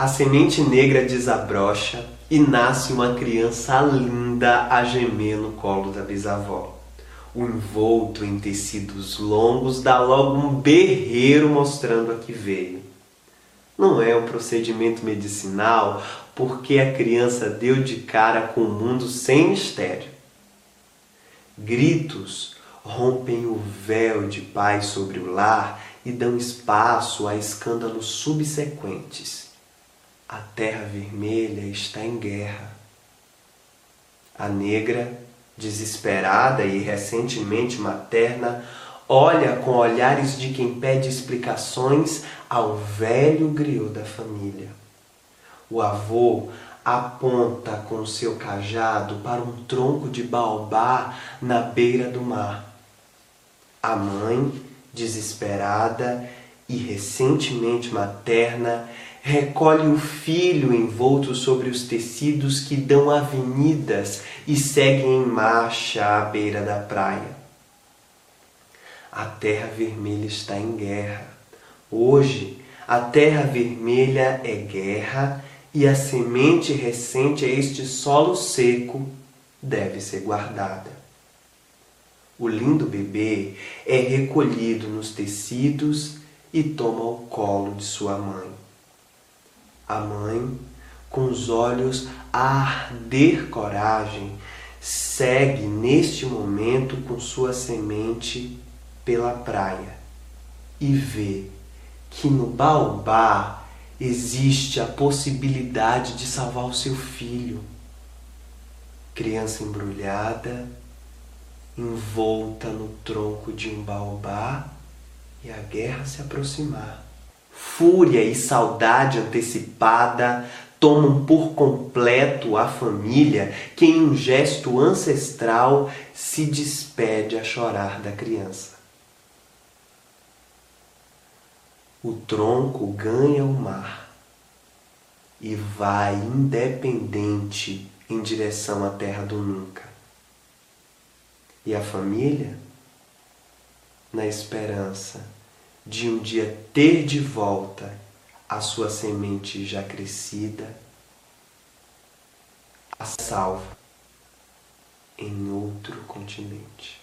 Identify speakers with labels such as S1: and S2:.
S1: A semente negra desabrocha e nasce uma criança linda a gemer no colo da bisavó. O envolto em tecidos longos dá logo um berreiro mostrando a que veio. Não é um procedimento medicinal porque a criança deu de cara com o mundo sem mistério. Gritos rompem o véu de paz sobre o lar e dão espaço a escândalos subsequentes. A terra vermelha está em guerra. A negra, desesperada e recentemente materna, olha com olhares de quem pede explicações ao velho griot da família. O avô aponta com seu cajado para um tronco de baobá na beira do mar. A mãe, desesperada e recentemente materna, recolhe o filho envolto sobre os tecidos que dão avenidas e seguem em marcha à beira da praia. A terra vermelha está em guerra. Hoje, a terra vermelha é guerra e a semente recente a este solo seco deve ser guardada. O lindo bebê é recolhido nos tecidos e toma o colo de sua mãe. A mãe, com os olhos a arder coragem, segue neste momento com sua semente pela praia e vê que no baobá existe a possibilidade de salvar o seu filho. Criança embrulhada, envolta no tronco de um baobá e a guerra se aproximar. Fúria e saudade antecipada tomam por completo a família que, em um gesto ancestral, se despede a chorar da criança. o tronco ganha o mar e vai independente em direção à terra do nunca. E a família, na esperança de um dia ter de volta a sua semente já crescida, a salva em outro continente.